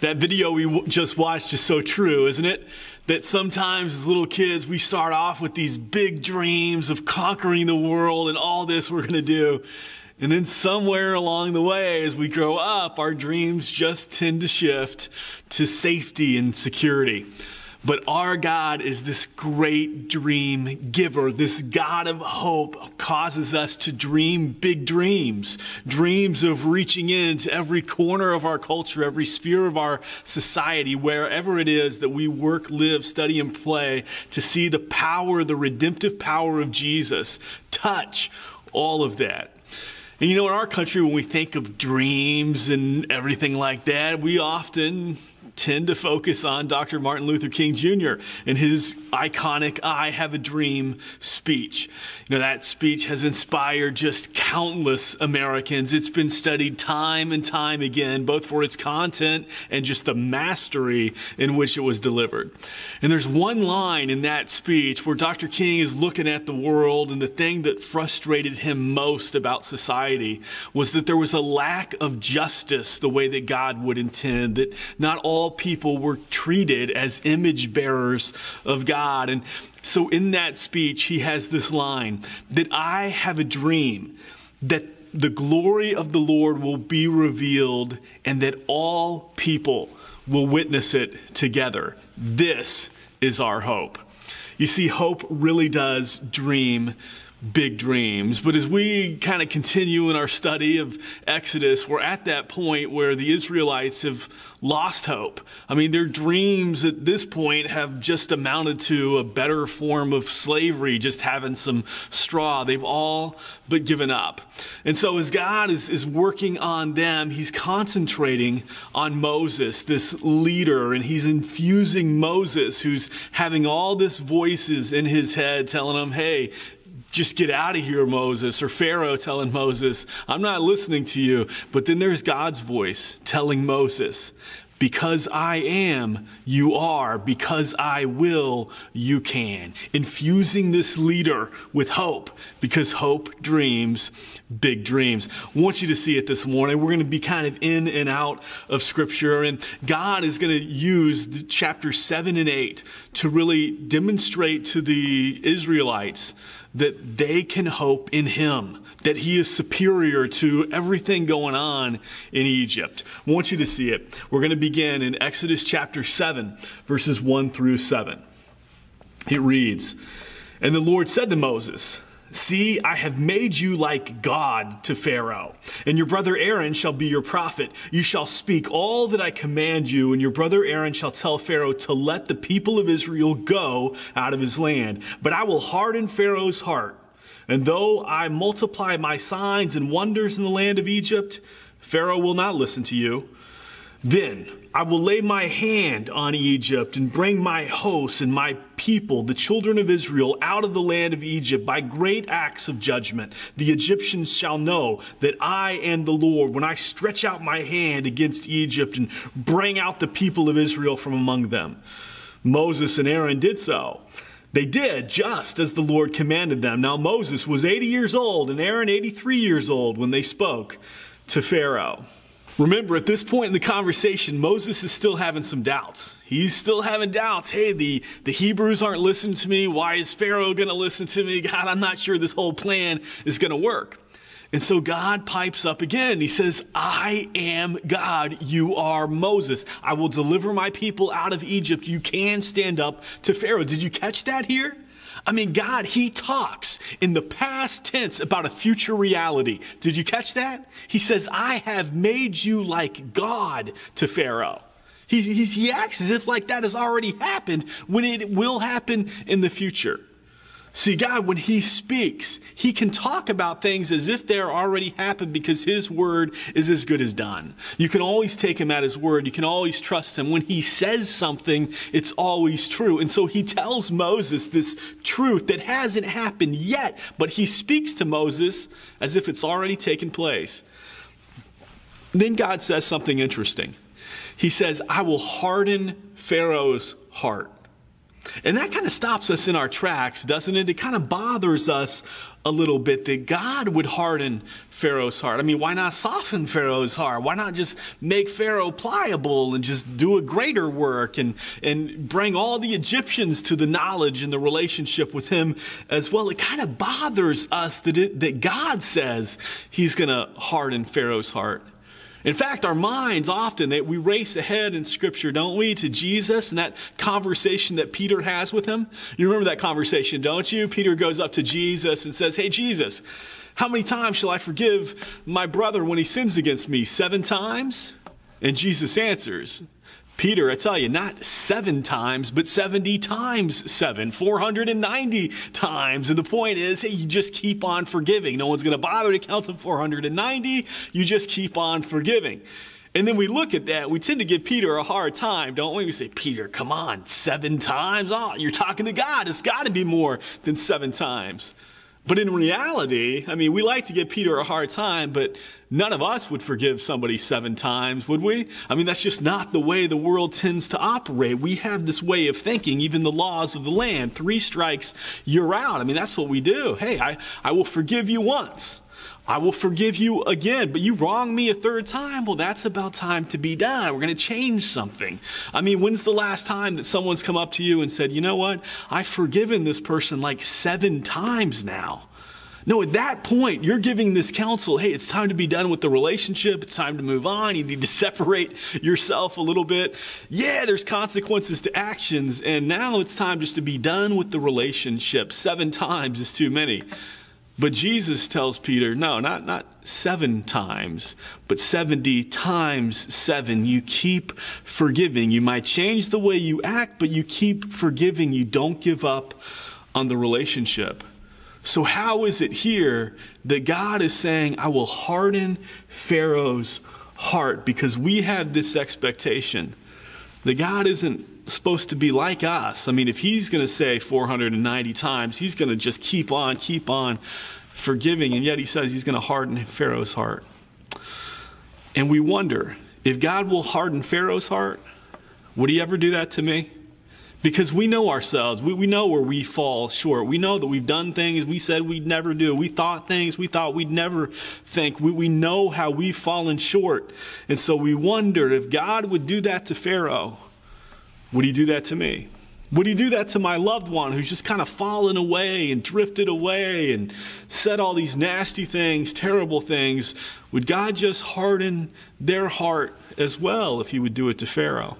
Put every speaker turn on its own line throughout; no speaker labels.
That video we w- just watched is so true, isn't it? That sometimes as little kids, we start off with these big dreams of conquering the world and all this we're going to do. And then somewhere along the way, as we grow up, our dreams just tend to shift to safety and security. But our God is this great dream giver. This God of hope causes us to dream big dreams, dreams of reaching into every corner of our culture, every sphere of our society, wherever it is that we work, live, study, and play to see the power, the redemptive power of Jesus touch all of that. And you know, in our country, when we think of dreams and everything like that, we often tend to focus on Dr. Martin Luther King Jr. and his iconic I Have a Dream speech. You know, that speech has inspired just countless Americans. It's been studied time and time again, both for its content and just the mastery in which it was delivered. And there's one line in that speech where Dr. King is looking at the world, and the thing that frustrated him most about society was that there was a lack of justice the way that God would intend, that not all people were treated as image bearers of God. And so in that speech, he has this line that I have a dream that the glory of the Lord will be revealed and that all people will witness it together. This is our hope. You see, hope really does dream big dreams. But as we kind of continue in our study of Exodus, we're at that point where the Israelites have lost hope. I mean, their dreams at this point have just amounted to a better form of slavery, just having some straw. They've all but given up. And so as God is, is working on them, he's concentrating on Moses, this leader, and he's infusing Moses, who's having all this voices in his head telling him, hey, just get out of here, Moses, or Pharaoh telling Moses, I'm not listening to you. But then there's God's voice telling Moses, because I am, you are. Because I will, you can. Infusing this leader with hope because hope dreams big dreams. I want you to see it this morning. We're going to be kind of in and out of scripture and God is going to use chapter 7 and 8 to really demonstrate to the Israelites that they can hope in him, that he is superior to everything going on in Egypt. I want you to see it. We're going to begin in Exodus chapter 7, verses 1 through 7. It reads And the Lord said to Moses, See, I have made you like God to Pharaoh, and your brother Aaron shall be your prophet. You shall speak all that I command you, and your brother Aaron shall tell Pharaoh to let the people of Israel go out of his land. But I will harden Pharaoh's heart, and though I multiply my signs and wonders in the land of Egypt, Pharaoh will not listen to you. Then I will lay my hand on Egypt and bring my hosts and my people, the children of Israel, out of the land of Egypt by great acts of judgment. The Egyptians shall know that I am the Lord when I stretch out my hand against Egypt and bring out the people of Israel from among them. Moses and Aaron did so. They did just as the Lord commanded them. Now Moses was 80 years old and Aaron 83 years old when they spoke to Pharaoh. Remember, at this point in the conversation, Moses is still having some doubts. He's still having doubts. Hey, the, the Hebrews aren't listening to me. Why is Pharaoh going to listen to me? God, I'm not sure this whole plan is going to work. And so God pipes up again. He says, I am God. You are Moses. I will deliver my people out of Egypt. You can stand up to Pharaoh. Did you catch that here? I mean, God, He talks in the past tense about a future reality. Did you catch that? He says, I have made you like God to Pharaoh. He, he, he acts as if like that has already happened when it will happen in the future. See, God, when He speaks, He can talk about things as if they're already happened because His word is as good as done. You can always take Him at His word. You can always trust Him. When He says something, it's always true. And so He tells Moses this truth that hasn't happened yet, but He speaks to Moses as if it's already taken place. Then God says something interesting. He says, I will harden Pharaoh's heart. And that kind of stops us in our tracks, doesn't it? It kind of bothers us a little bit that God would harden Pharaoh's heart. I mean, why not soften Pharaoh's heart? Why not just make Pharaoh pliable and just do a greater work and, and bring all the Egyptians to the knowledge and the relationship with him as well? It kind of bothers us that, it, that God says he's going to harden Pharaoh's heart. In fact, our minds often that we race ahead in scripture, don't we, to Jesus and that conversation that Peter has with him. You remember that conversation, don't you? Peter goes up to Jesus and says, "Hey Jesus, how many times shall I forgive my brother when he sins against me? 7 times?" And Jesus answers, Peter, I tell you, not seven times, but 70 times seven, 490 times. And the point is, hey, you just keep on forgiving. No one's going to bother to count to 490. You just keep on forgiving. And then we look at that, we tend to give Peter a hard time, don't we? We say, Peter, come on, seven times? Oh, you're talking to God. It's got to be more than seven times. But in reality, I mean, we like to give Peter a hard time, but none of us would forgive somebody seven times, would we? I mean, that's just not the way the world tends to operate. We have this way of thinking, even the laws of the land. Three strikes, you're out. I mean, that's what we do. Hey, I, I will forgive you once. I will forgive you again, but you wronged me a third time. Well, that's about time to be done. We're going to change something. I mean, when's the last time that someone's come up to you and said, you know what? I've forgiven this person like seven times now. No, at that point, you're giving this counsel hey, it's time to be done with the relationship. It's time to move on. You need to separate yourself a little bit. Yeah, there's consequences to actions. And now it's time just to be done with the relationship. Seven times is too many. But Jesus tells Peter, no, not, not seven times, but 70 times seven. You keep forgiving. You might change the way you act, but you keep forgiving. You don't give up on the relationship. So, how is it here that God is saying, I will harden Pharaoh's heart? Because we have this expectation that God isn't supposed to be like us. I mean, if he's going to say 490 times, he's going to just keep on, keep on forgiving, and yet he says he's going to harden Pharaoh's heart. And we wonder if God will harden Pharaoh's heart, would he ever do that to me? Because we know ourselves. We, we know where we fall short. We know that we've done things we said we'd never do. We thought things we thought we'd never think. We, we know how we've fallen short. And so we wonder if God would do that to Pharaoh would he do that to me? Would he do that to my loved one who's just kind of fallen away and drifted away and said all these nasty things, terrible things? Would God just harden their heart as well if he would do it to Pharaoh?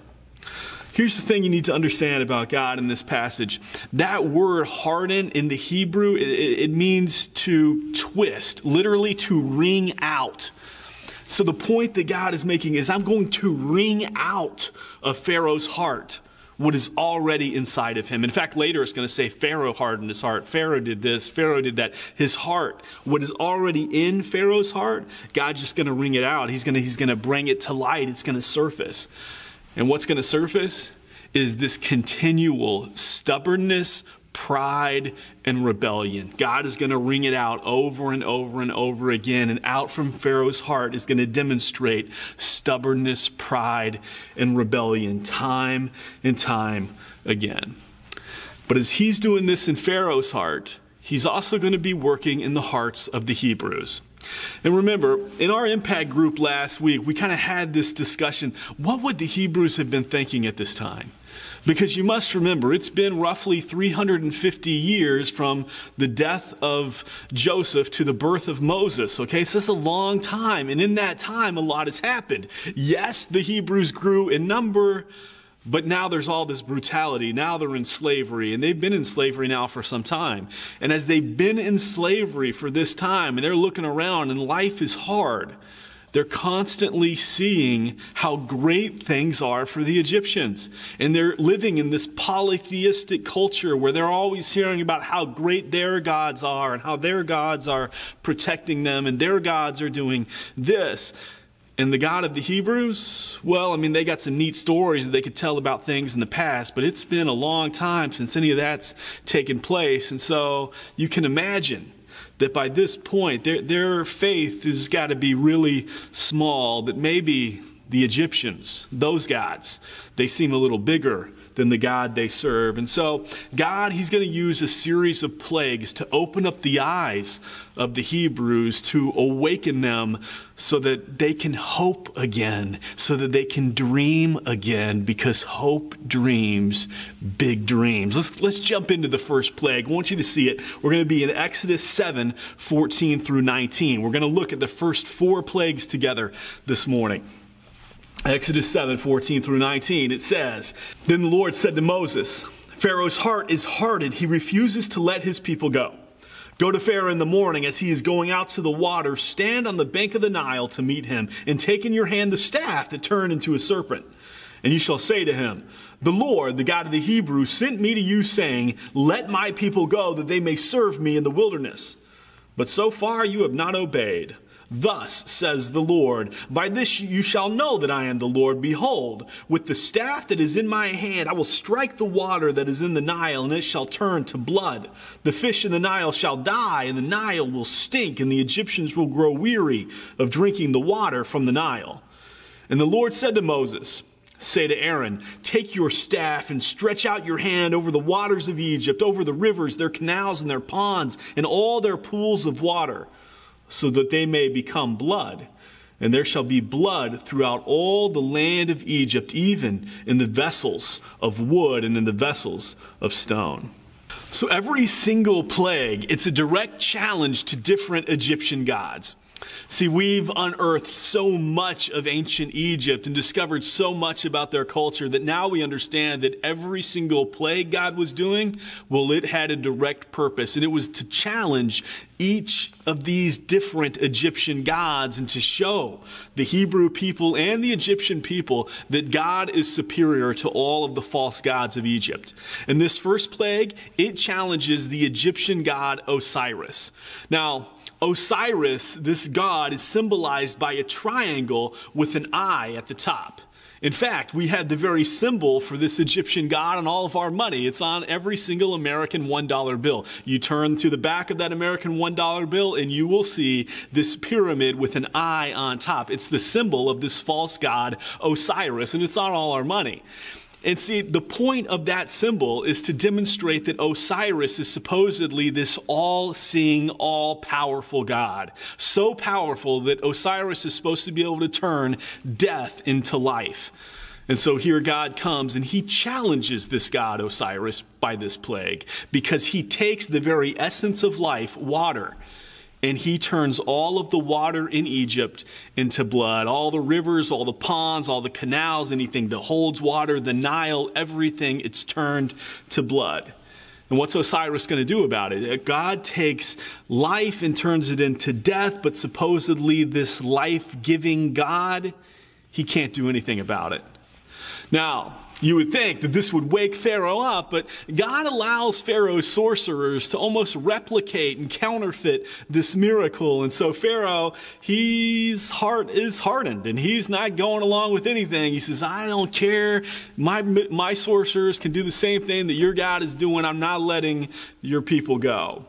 Here's the thing you need to understand about God in this passage. That word harden in the Hebrew, it, it means to twist, literally to wring out. So the point that God is making is I'm going to wring out of Pharaoh's heart what is already inside of him. In fact, later it's going to say Pharaoh hardened his heart. Pharaoh did this. Pharaoh did that. His heart, what is already in Pharaoh's heart, God's just going to wring it out. He's going to, he's going to bring it to light. It's going to surface. And what's going to surface is this continual stubbornness, pride and rebellion. God is going to wring it out over and over and over again. And out from Pharaoh's heart is going to demonstrate stubbornness, pride, and rebellion time and time again. But as he's doing this in Pharaoh's heart, he's also going to be working in the hearts of the Hebrews. And remember, in our impact group last week, we kind of had this discussion. What would the Hebrews have been thinking at this time? Because you must remember, it's been roughly 350 years from the death of Joseph to the birth of Moses. Okay, so it's a long time. And in that time, a lot has happened. Yes, the Hebrews grew in number, but now there's all this brutality. Now they're in slavery, and they've been in slavery now for some time. And as they've been in slavery for this time, and they're looking around, and life is hard. They're constantly seeing how great things are for the Egyptians. And they're living in this polytheistic culture where they're always hearing about how great their gods are and how their gods are protecting them and their gods are doing this. And the God of the Hebrews, well, I mean, they got some neat stories that they could tell about things in the past, but it's been a long time since any of that's taken place. And so you can imagine that by this point, their, their faith has got to be really small, that maybe the Egyptians, those gods. They seem a little bigger than the God they serve. And so, God, He's going to use a series of plagues to open up the eyes of the Hebrews, to awaken them so that they can hope again, so that they can dream again, because hope dreams big dreams. Let's, let's jump into the first plague. I want you to see it. We're going to be in Exodus 7 14 through 19. We're going to look at the first four plagues together this morning. Exodus 7 14 through 19, it says, Then the Lord said to Moses, Pharaoh's heart is hardened. He refuses to let his people go. Go to Pharaoh in the morning as he is going out to the water. Stand on the bank of the Nile to meet him, and take in your hand the staff that turned into a serpent. And you shall say to him, The Lord, the God of the Hebrews, sent me to you, saying, Let my people go, that they may serve me in the wilderness. But so far you have not obeyed. Thus says the Lord, By this you shall know that I am the Lord. Behold, with the staff that is in my hand, I will strike the water that is in the Nile, and it shall turn to blood. The fish in the Nile shall die, and the Nile will stink, and the Egyptians will grow weary of drinking the water from the Nile. And the Lord said to Moses, Say to Aaron, Take your staff and stretch out your hand over the waters of Egypt, over the rivers, their canals, and their ponds, and all their pools of water so that they may become blood. And there shall be blood throughout all the land of Egypt, even in the vessels of wood and in the vessels of stone. So every single plague, it's a direct challenge to different Egyptian gods. See, we've unearthed so much of ancient Egypt and discovered so much about their culture that now we understand that every single plague God was doing, well, it had a direct purpose. And it was to challenge each of these different Egyptian gods and to show the Hebrew people and the Egyptian people that God is superior to all of the false gods of Egypt. And this first plague, it challenges the Egyptian god Osiris. Now, Osiris, this god, is symbolized by a triangle with an eye at the top. In fact, we had the very symbol for this Egyptian god on all of our money. It's on every single American $1 bill. You turn to the back of that American $1 bill and you will see this pyramid with an eye on top. It's the symbol of this false god, Osiris, and it's on all our money. And see, the point of that symbol is to demonstrate that Osiris is supposedly this all seeing, all powerful God. So powerful that Osiris is supposed to be able to turn death into life. And so here God comes and he challenges this God, Osiris, by this plague because he takes the very essence of life, water, and he turns all of the water in Egypt into blood. All the rivers, all the ponds, all the canals, anything that holds water, the Nile, everything, it's turned to blood. And what's Osiris going to do about it? God takes life and turns it into death, but supposedly this life giving God, he can't do anything about it. Now, you would think that this would wake Pharaoh up, but God allows Pharaoh's sorcerers to almost replicate and counterfeit this miracle. And so Pharaoh, his heart is hardened and he's not going along with anything. He says, I don't care. My, my sorcerers can do the same thing that your God is doing. I'm not letting your people go.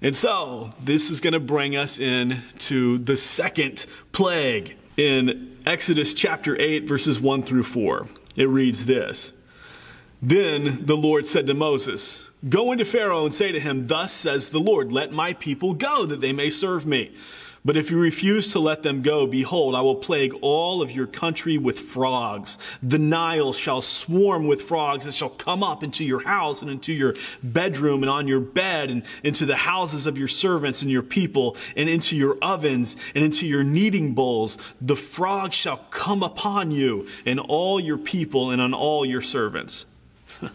And so this is going to bring us in to the second plague in Exodus chapter 8, verses 1 through 4. It reads this Then the Lord said to Moses, Go into Pharaoh and say to him, Thus says the Lord, let my people go, that they may serve me. But if you refuse to let them go, behold, I will plague all of your country with frogs. The Nile shall swarm with frogs. It shall come up into your house and into your bedroom and on your bed and into the houses of your servants and your people and into your ovens and into your kneading bowls. The frogs shall come upon you and all your people and on all your servants.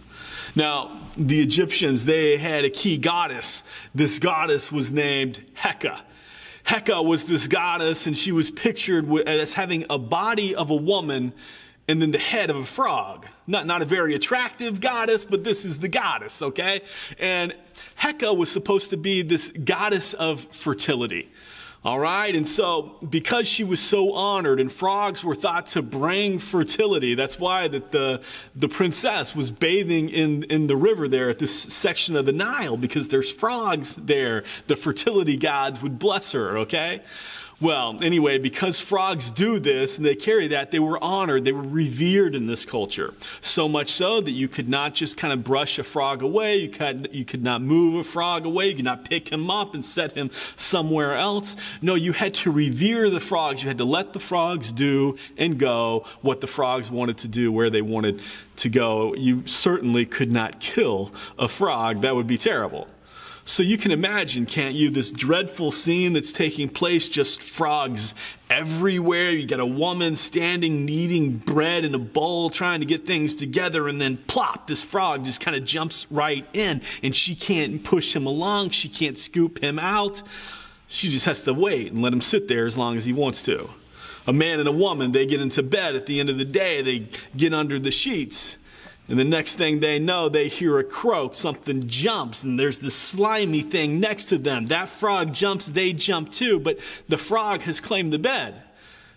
Now, the Egyptians, they had a key goddess. This goddess was named Heka. Heka was this goddess, and she was pictured as having a body of a woman and then the head of a frog. Not, not a very attractive goddess, but this is the goddess, okay? And Heka was supposed to be this goddess of fertility. All right, and so because she was so honored, and frogs were thought to bring fertility, that's why that the the princess was bathing in in the river there at this section of the Nile because there's frogs there. The fertility gods would bless her. Okay, Well, anyway, because frogs do this and they carry that, they were honored, they were revered in this culture. So much so that you could not just kind of brush a frog away, you could, you could not move a frog away, you could not pick him up and set him somewhere else. No, you had to revere the frogs. You had to let the frogs do and go what the frogs wanted to do, where they wanted to go. You certainly could not kill a frog, that would be terrible. So you can imagine, can't you, this dreadful scene that's taking place, just frogs everywhere. You got a woman standing kneading bread in a bowl, trying to get things together, and then plop, this frog just kind of jumps right in, and she can't push him along, she can't scoop him out. She just has to wait and let him sit there as long as he wants to. A man and a woman, they get into bed at the end of the day, they get under the sheets. And the next thing they know, they hear a croak, something jumps, and there's this slimy thing next to them. That frog jumps, they jump too, but the frog has claimed the bed.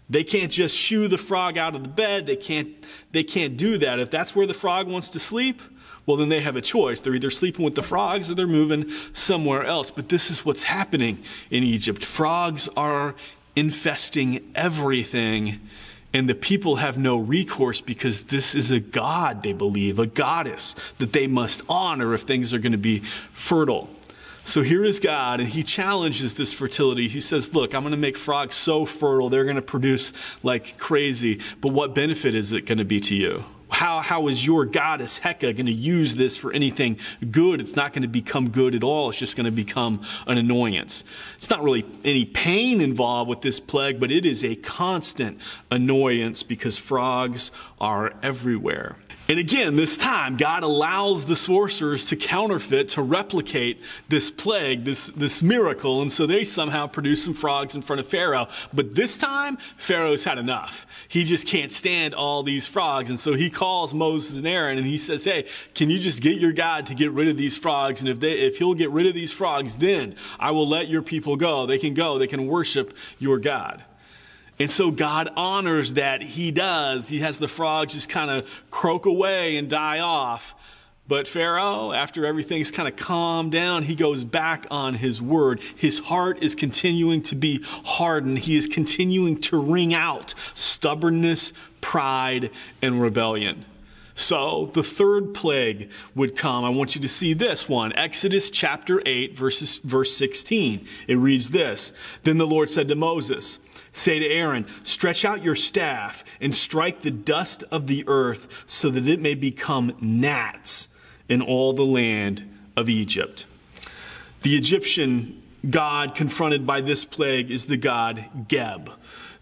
They can't just shoo the frog out of the bed. They can't, they can't do that. If that's where the frog wants to sleep, well, then they have a choice. They're either sleeping with the frogs or they're moving somewhere else. But this is what's happening in Egypt. Frogs are infesting everything and the people have no recourse because this is a god, they believe, a goddess that they must honor if things are going to be fertile. So here is God, and he challenges this fertility. He says, Look, I'm going to make frogs so fertile, they're going to produce like crazy, but what benefit is it going to be to you? How, how is your goddess Heka going to use this for anything good? It's not going to become good at all. It's just going to become an annoyance. It's not really any pain involved with this plague, but it is a constant annoyance because frogs are everywhere. And again, this time, God allows the sorcerers to counterfeit, to replicate this plague, this, this miracle. And so they somehow produce some frogs in front of Pharaoh. But this time, Pharaoh's had enough. He just can't stand all these frogs. And so he calls Moses and Aaron and he says, Hey, can you just get your God to get rid of these frogs? And if, they, if he'll get rid of these frogs, then I will let your people go. They can go, they can worship your God. And so God honors that he does. He has the frogs just kind of croak away and die off. But Pharaoh, after everything's kind of calmed down, he goes back on his word. His heart is continuing to be hardened. He is continuing to wring out stubbornness, pride, and rebellion. So the third plague would come. I want you to see this one. Exodus chapter 8, verses, verse 16. It reads this. Then the Lord said to Moses, Say to Aaron, stretch out your staff and strike the dust of the earth so that it may become gnats in all the land of Egypt. The Egyptian god confronted by this plague is the god Geb.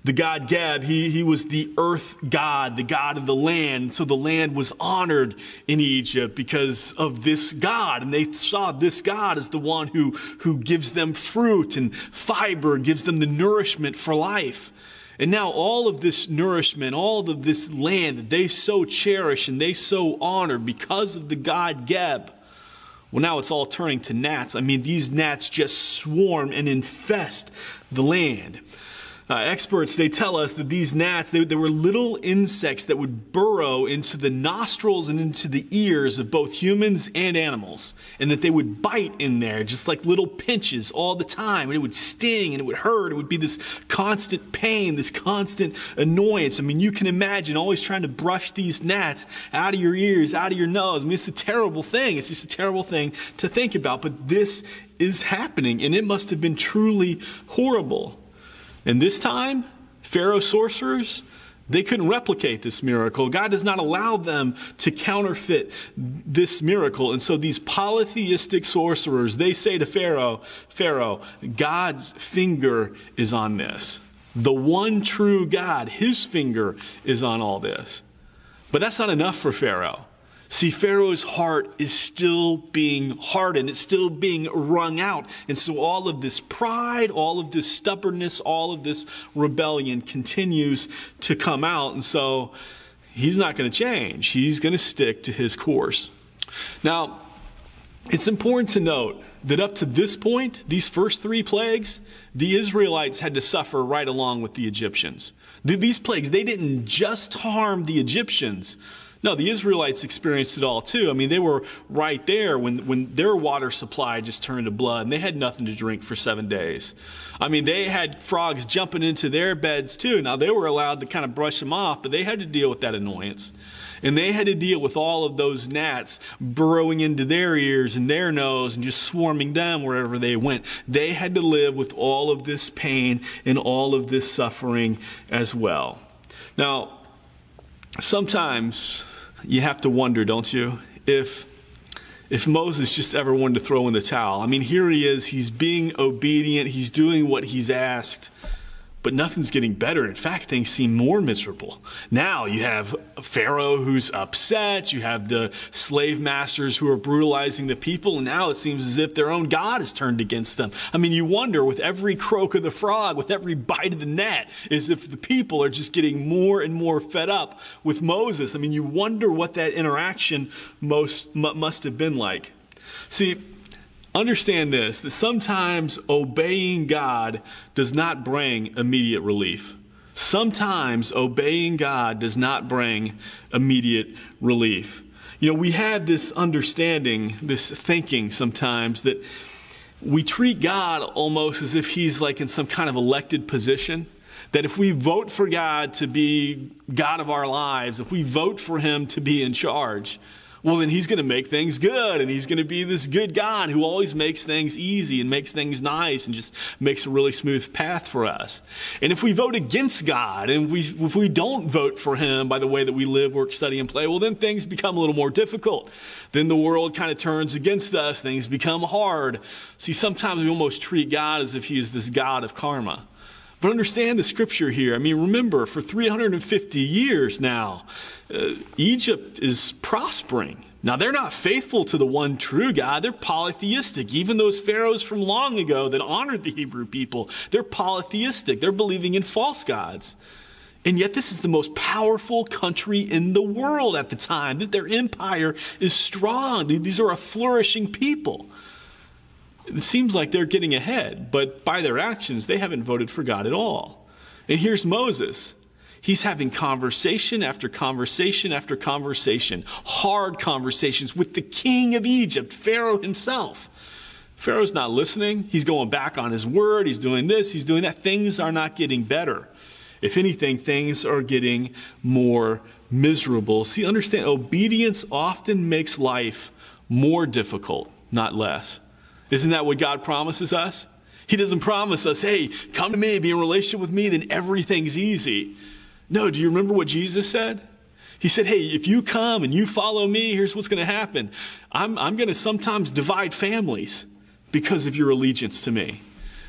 The god Geb, he, he was the earth god, the god of the land. So the land was honored in Egypt because of this god. And they saw this god as the one who, who gives them fruit and fiber, gives them the nourishment for life. And now all of this nourishment, all of this land that they so cherish and they so honor because of the god Geb, well, now it's all turning to gnats. I mean, these gnats just swarm and infest the land. Uh, experts, they tell us that these gnats, they, they were little insects that would burrow into the nostrils and into the ears of both humans and animals, and that they would bite in there just like little pinches all the time, and it would sting and it would hurt. It would be this constant pain, this constant annoyance. I mean, you can imagine always trying to brush these gnats out of your ears, out of your nose. I mean, it's a terrible thing. It's just a terrible thing to think about, but this is happening, and it must have been truly horrible. And this time, Pharaoh sorcerers, they couldn't replicate this miracle. God does not allow them to counterfeit this miracle. And so these polytheistic sorcerers, they say to Pharaoh, Pharaoh, God's finger is on this. The one true God, his finger is on all this. But that's not enough for Pharaoh. See, Pharaoh's heart is still being hardened. It's still being wrung out. And so all of this pride, all of this stubbornness, all of this rebellion continues to come out. And so he's not going to change. He's going to stick to his course. Now, it's important to note that up to this point, these first three plagues, the Israelites had to suffer right along with the Egyptians. These plagues, they didn't just harm the Egyptians. No, the Israelites experienced it all too. I mean, they were right there when, when their water supply just turned to blood and they had nothing to drink for seven days. I mean, they had frogs jumping into their beds too. Now, they were allowed to kind of brush them off, but they had to deal with that annoyance. And they had to deal with all of those gnats burrowing into their ears and their nose and just swarming them wherever they went. They had to live with all of this pain and all of this suffering as well. Now, sometimes you have to wonder, don't you, if if Moses just ever wanted to throw in the towel. I mean, here he is, he's being obedient, he's doing what he's asked but nothing's getting better. In fact, things seem more miserable. Now you have Pharaoh who's upset, you have the slave masters who are brutalizing the people, and now it seems as if their own God is turned against them. I mean, you wonder with every croak of the frog, with every bite of the net, as if the people are just getting more and more fed up with Moses. I mean, you wonder what that interaction most must have been like. See, understand this that sometimes obeying God does not bring immediate relief. Sometimes obeying God does not bring immediate relief. You know, we have this understanding, this thinking sometimes that we treat God almost as if he's like in some kind of elected position. That if we vote for God to be God of our lives, if we vote for him to be in charge, well, then he's going to make things good and he's going to be this good God who always makes things easy and makes things nice and just makes a really smooth path for us. And if we vote against God and we, if we don't vote for him by the way that we live, work, study, and play, well, then things become a little more difficult. Then the world kind of turns against us, things become hard. See, sometimes we almost treat God as if he is this God of karma. But understand the scripture here. I mean, remember, for 350 years now, uh, Egypt is prospering. Now, they're not faithful to the one true God. They're polytheistic. Even those pharaohs from long ago that honored the Hebrew people, they're polytheistic. They're believing in false gods. And yet, this is the most powerful country in the world at the time. Their empire is strong. These are a flourishing people. It seems like they're getting ahead, but by their actions, they haven't voted for God at all. And here's Moses. He's having conversation after conversation after conversation, hard conversations with the king of Egypt, Pharaoh himself. Pharaoh's not listening. He's going back on his word. He's doing this, he's doing that. Things are not getting better. If anything, things are getting more miserable. See, understand, obedience often makes life more difficult, not less. Isn't that what God promises us? He doesn't promise us, hey, come to me, be in relationship with me, then everything's easy. No, do you remember what Jesus said? He said, hey, if you come and you follow me, here's what's going to happen. I'm, I'm going to sometimes divide families because of your allegiance to me.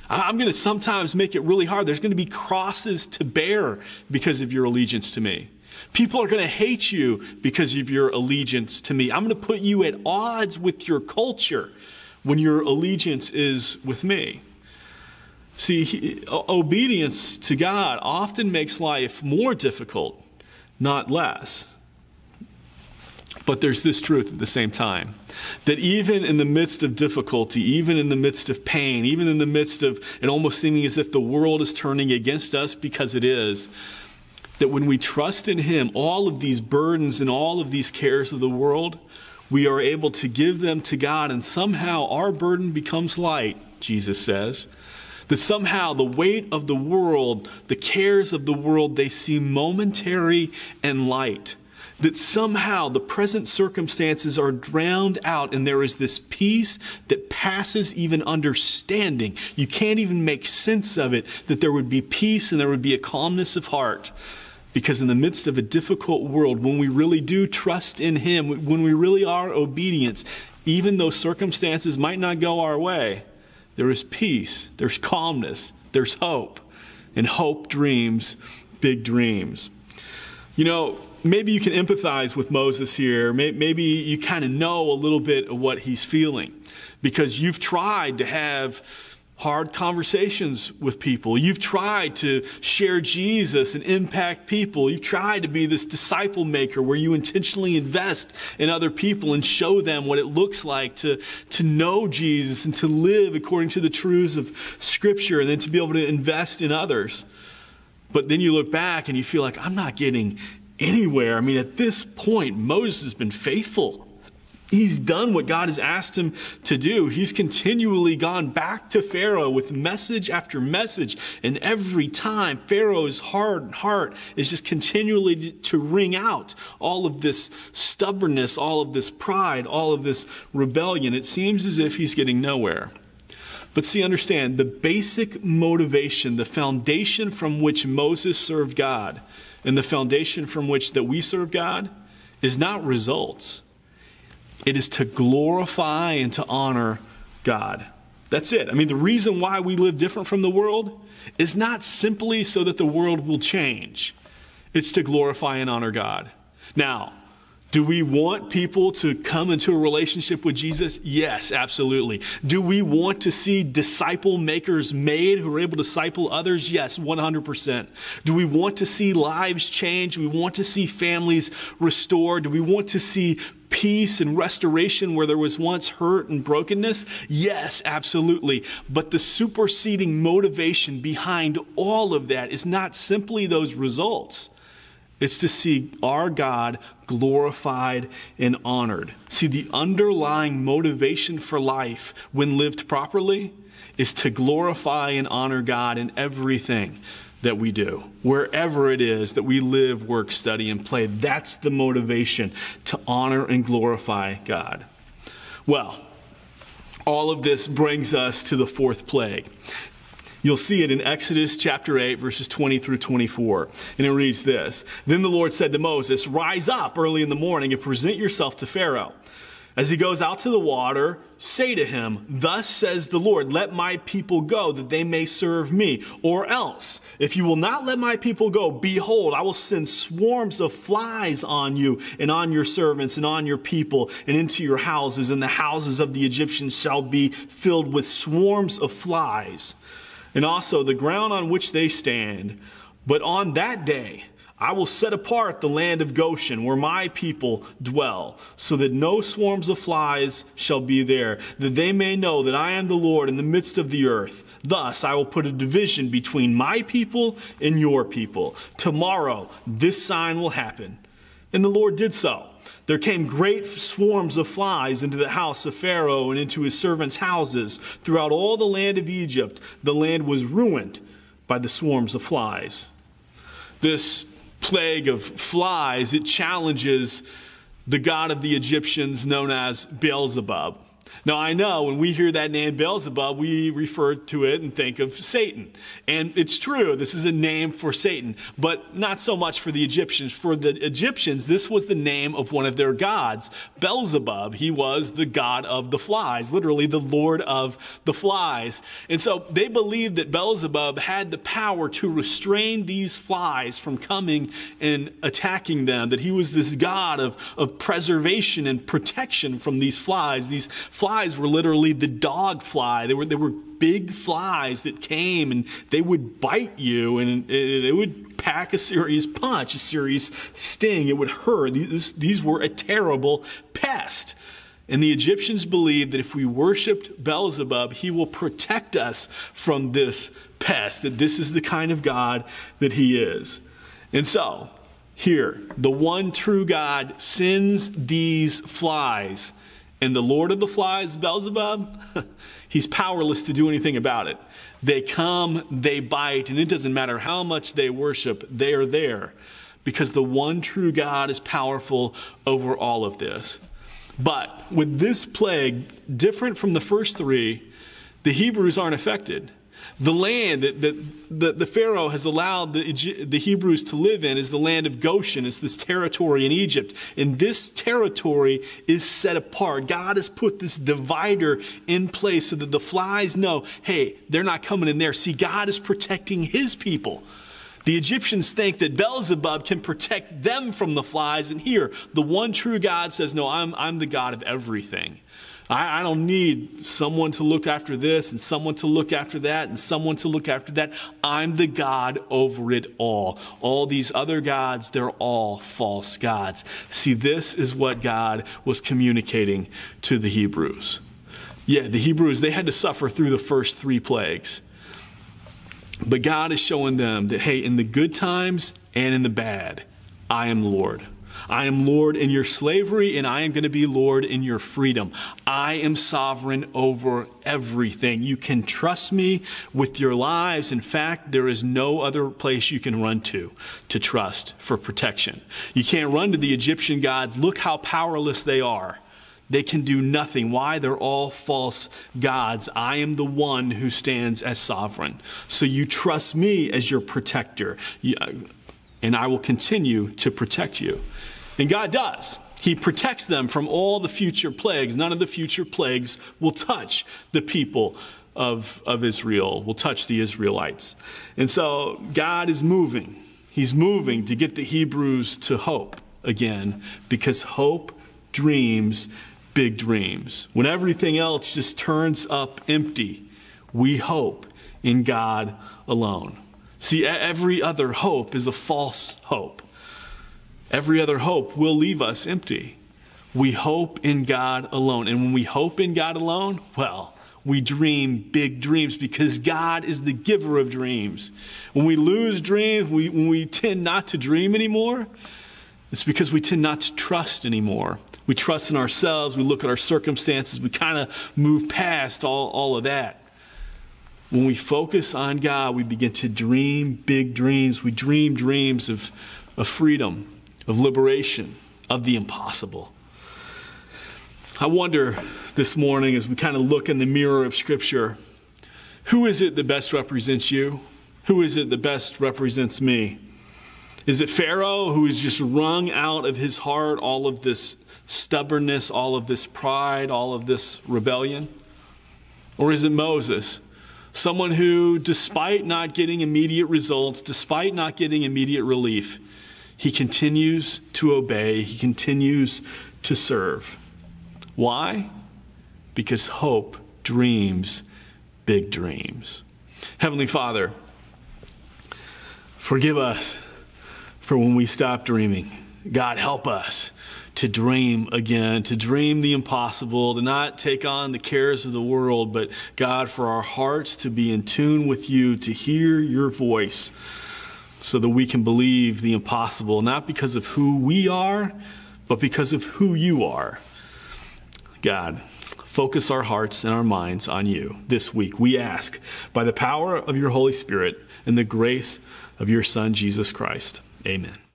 I'm going to sometimes make it really hard. There's going to be crosses to bear because of your allegiance to me. People are going to hate you because of your allegiance to me. I'm going to put you at odds with your culture when your allegiance is with me. See, he, obedience to God often makes life more difficult, not less. But there's this truth at the same time that even in the midst of difficulty, even in the midst of pain, even in the midst of it almost seeming as if the world is turning against us because it is, that when we trust in Him, all of these burdens and all of these cares of the world, we are able to give them to God, and somehow our burden becomes light, Jesus says. That somehow the weight of the world, the cares of the world, they seem momentary and light. That somehow the present circumstances are drowned out, and there is this peace that passes even understanding. You can't even make sense of it, that there would be peace and there would be a calmness of heart. Because in the midst of a difficult world, when we really do trust in Him, when we really are obedient, even though circumstances might not go our way, there is peace, there's calmness, there's hope. And hope dreams big dreams. You know, maybe you can empathize with Moses here. Maybe you kind of know a little bit of what he's feeling because you've tried to have hard conversations with people. You've tried to share Jesus and impact people. You've tried to be this disciple maker where you intentionally invest in other people and show them what it looks like to, to know Jesus and to live according to the truths of Scripture and then to be able to invest in others. But then you look back and you feel like, I'm not getting anywhere. I mean, at this point, Moses has been faithful. He's done what God has asked him to do. He's continually gone back to Pharaoh with message after message. And every time, Pharaoh's hard heart is just continually to wring out all of this stubbornness, all of this pride, all of this rebellion. It seems as if he's getting nowhere. But see, understand the basic motivation, the foundation from which Moses served God, and the foundation from which that we serve God is not results. It is to glorify and to honor God. That's it. I mean, the reason why we live different from the world is not simply so that the world will change, it's to glorify and honor God. Now, do we want people to come into a relationship with Jesus? Yes, absolutely. Do we want to see disciple makers made who are able to disciple others? Yes, 100%. Do we want to see lives change? We want to see families restored? Do we want to see peace and restoration where there was once hurt and brokenness? Yes, absolutely. But the superseding motivation behind all of that is not simply those results. It's to see our God glorified and honored. See, the underlying motivation for life when lived properly is to glorify and honor God in everything that we do. Wherever it is that we live, work, study, and play, that's the motivation to honor and glorify God. Well, all of this brings us to the fourth plague. You'll see it in Exodus chapter 8, verses 20 through 24. And it reads this Then the Lord said to Moses, Rise up early in the morning and present yourself to Pharaoh. As he goes out to the water, say to him, Thus says the Lord, let my people go that they may serve me. Or else, if you will not let my people go, behold, I will send swarms of flies on you and on your servants and on your people and into your houses, and the houses of the Egyptians shall be filled with swarms of flies and also the ground on which they stand. But on that day, I will set apart the land of Goshen, where my people dwell, so that no swarms of flies shall be there, that they may know that I am the Lord in the midst of the earth. Thus I will put a division between my people and your people. Tomorrow this sign will happen. And the Lord did so. There came great swarms of flies into the house of Pharaoh and into his servants' houses. Throughout all the land of Egypt, the land was ruined by the swarms of flies. This plague of flies, it challenges the god of the Egyptians known as Beelzebub. Now, I know when we hear that name Beelzebub, we refer to it and think of Satan. And it's true, this is a name for Satan, but not so much for the Egyptians. For the Egyptians, this was the name of one of their gods, Beelzebub. He was the god of the flies, literally the lord of the flies. And so they believed that Beelzebub had the power to restrain these flies from coming and attacking them, that he was this god of, of preservation and protection from these flies. These flies were literally the dog fly. They were, they were big flies that came and they would bite you and it, it would pack a serious punch, a serious sting. It would hurt. These, these were a terrible pest. And the Egyptians believed that if we worshiped Beelzebub, he will protect us from this pest, that this is the kind of God that he is. And so, here, the one true God sends these flies and the Lord of the Flies, Beelzebub, he's powerless to do anything about it. They come, they bite, and it doesn't matter how much they worship, they are there because the one true God is powerful over all of this. But with this plague, different from the first three, the Hebrews aren't affected. The land that, that, that the Pharaoh has allowed the, the Hebrews to live in is the land of Goshen. It's this territory in Egypt. And this territory is set apart. God has put this divider in place so that the flies know, hey, they're not coming in there. See, God is protecting his people. The Egyptians think that Beelzebub can protect them from the flies. And here, the one true God says, no, I'm, I'm the God of everything. I, I don't need someone to look after this and someone to look after that and someone to look after that. I'm the God over it all. All these other gods, they're all false gods. See, this is what God was communicating to the Hebrews. Yeah, the Hebrews, they had to suffer through the first three plagues. But God is showing them that, hey, in the good times and in the bad, I am Lord. I am Lord in your slavery, and I am going to be Lord in your freedom. I am sovereign over everything. You can trust me with your lives. In fact, there is no other place you can run to to trust for protection. You can't run to the Egyptian gods. Look how powerless they are. They can do nothing. Why? They're all false gods. I am the one who stands as sovereign. So you trust me as your protector, uh, and I will continue to protect you. And God does. He protects them from all the future plagues. None of the future plagues will touch the people of, of Israel, will touch the Israelites. And so God is moving. He's moving to get the Hebrews to hope again because hope dreams big dreams. When everything else just turns up empty, we hope in God alone. See, every other hope is a false hope. Every other hope will leave us empty. We hope in God alone. And when we hope in God alone, well, we dream big dreams because God is the giver of dreams. When we lose dreams, we, when we tend not to dream anymore, it's because we tend not to trust anymore. We trust in ourselves, we look at our circumstances, we kind of move past all, all of that. When we focus on God, we begin to dream big dreams. We dream dreams of, of freedom, of liberation, of the impossible. I wonder this morning as we kind of look in the mirror of Scripture who is it that best represents you? Who is it that best represents me? Is it Pharaoh who has just wrung out of his heart all of this stubbornness, all of this pride, all of this rebellion? Or is it Moses? Someone who, despite not getting immediate results, despite not getting immediate relief, he continues to obey, he continues to serve. Why? Because hope dreams big dreams. Heavenly Father, forgive us for when we stop dreaming. God, help us to dream again, to dream the impossible, to not take on the cares of the world, but God, for our hearts to be in tune with you, to hear your voice so that we can believe the impossible, not because of who we are, but because of who you are. God, focus our hearts and our minds on you this week. We ask by the power of your Holy Spirit and the grace of your Son, Jesus Christ. Amen.